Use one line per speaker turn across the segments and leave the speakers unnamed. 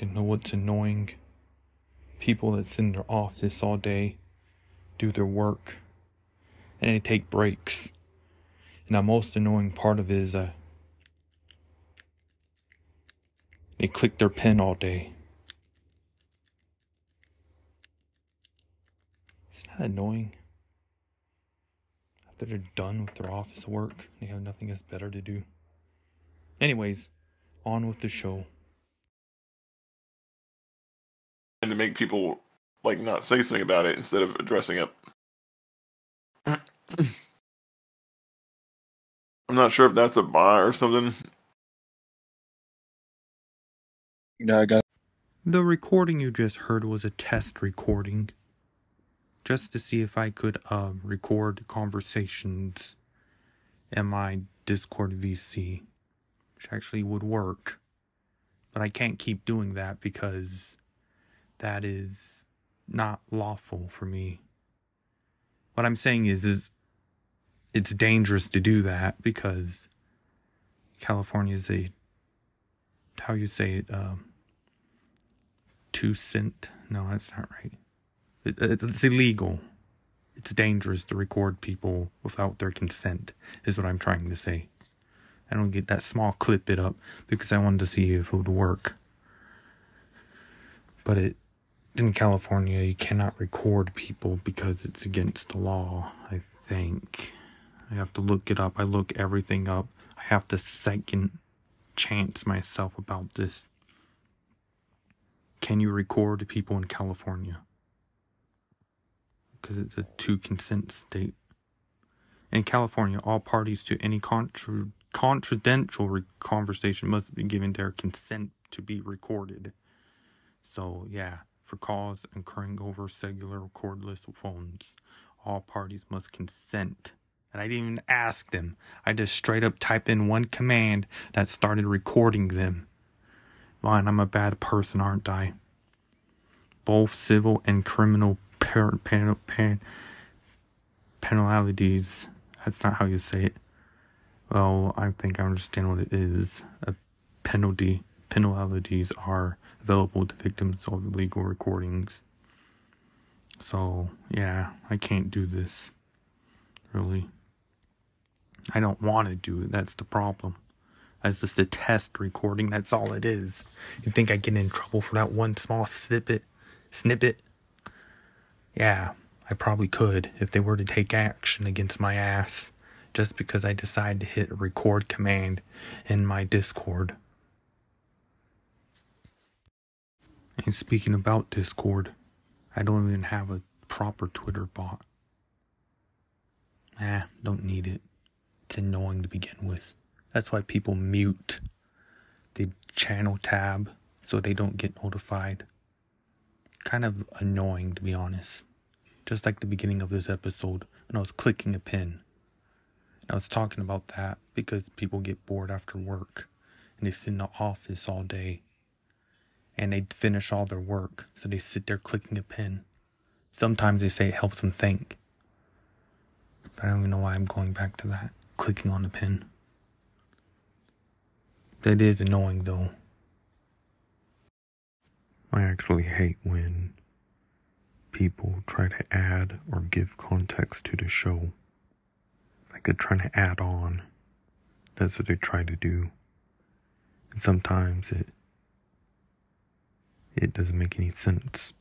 You know what's annoying? People that sit in their office all day, do their work, and they take breaks. And the most annoying part of it is uh, they click their pen all day. Isn't that annoying? After they're done with their office work, they have nothing else better to do. Anyways, on with the show.
And to make people like not say something about it instead of addressing it. I'm not sure if that's a bot or something.
No, I got
The recording you just heard was a test recording. Just to see if I could uh, record conversations in my Discord VC, which actually would work. But I can't keep doing that because that is not lawful for me. What I'm saying is, is it's dangerous to do that because California is a how you say it um, two cent. No, that's not right. It, it, it's illegal. It's dangerous to record people without their consent. Is what I'm trying to say. I don't get that small clip it up because I wanted to see if it would work. But it in California you cannot record people because it's against the law, I think. I have to look it up. I look everything up. I have to second chance myself about this. Can you record people in California? Because it's a two consent state. In California, all parties to any contra- confidential re- conversation must be given their consent to be recorded. So, yeah, for calls occurring over cellular cordless phones, all parties must consent. And I didn't even ask them. I just straight up typed in one command that started recording them. Fine, I'm a bad person, aren't I? Both civil and criminal pan- pan- penalties. That's not how you say it. Well, I think I understand what it is. A penalty. Penalties are available to victims of illegal recordings. So, yeah, I can't do this. Really. I don't want to do it. That's the problem. That's just a test recording. That's all it is. You think I get in trouble for that one small snippet? Snippet? Yeah, I probably could if they were to take action against my ass just because I decide to hit a record command in my Discord. And speaking about Discord, I don't even have a proper Twitter bot. Ah, don't need it. It's annoying to begin with. That's why people mute the channel tab so they don't get notified. Kind of annoying, to be honest. Just like the beginning of this episode when I was clicking a pin. And I was talking about that because people get bored after work and they sit in the office all day and they finish all their work. So they sit there clicking a pin. Sometimes they say it helps them think. But I don't even know why I'm going back to that. Clicking on the pin. That is annoying though. I actually hate when people try to add or give context to the show. Like they're trying to add on. That's what they try to do. And sometimes it it doesn't make any sense.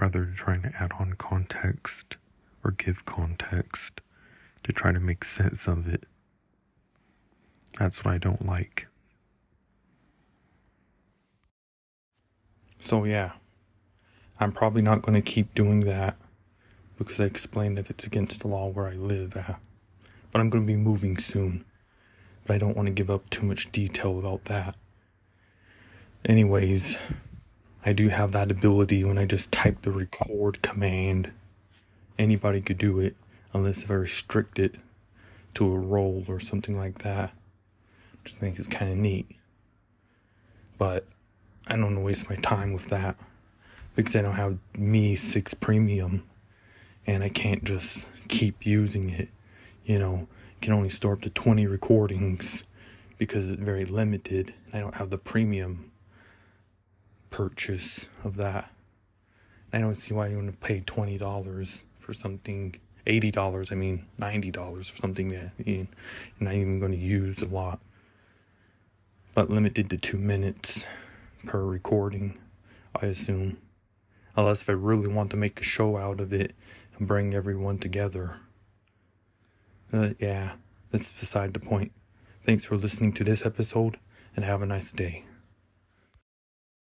Rather trying to add on context or give context to try to make sense of it. That's what I don't like. So, yeah, I'm probably not going to keep doing that because I explained that it's against the law where I live at. But I'm going to be moving soon. But I don't want to give up too much detail about that. Anyways, I do have that ability when I just type the record command. Anybody could do it unless if I restrict it to a role or something like that. Which I think is kind of neat. But I don't want to waste my time with that because I don't have MEE6 premium and I can't just keep using it. You know, it can only store up to 20 recordings because it's very limited. I don't have the premium purchase of that. I don't see why you want to pay twenty dollars for something, eighty dollars. I mean, ninety dollars for something that you're not even going to use a lot, but limited to two minutes per recording. I assume, unless if I really want to make a show out of it and bring everyone together. Uh, yeah, that's beside the point. Thanks for listening to this episode, and have a nice day.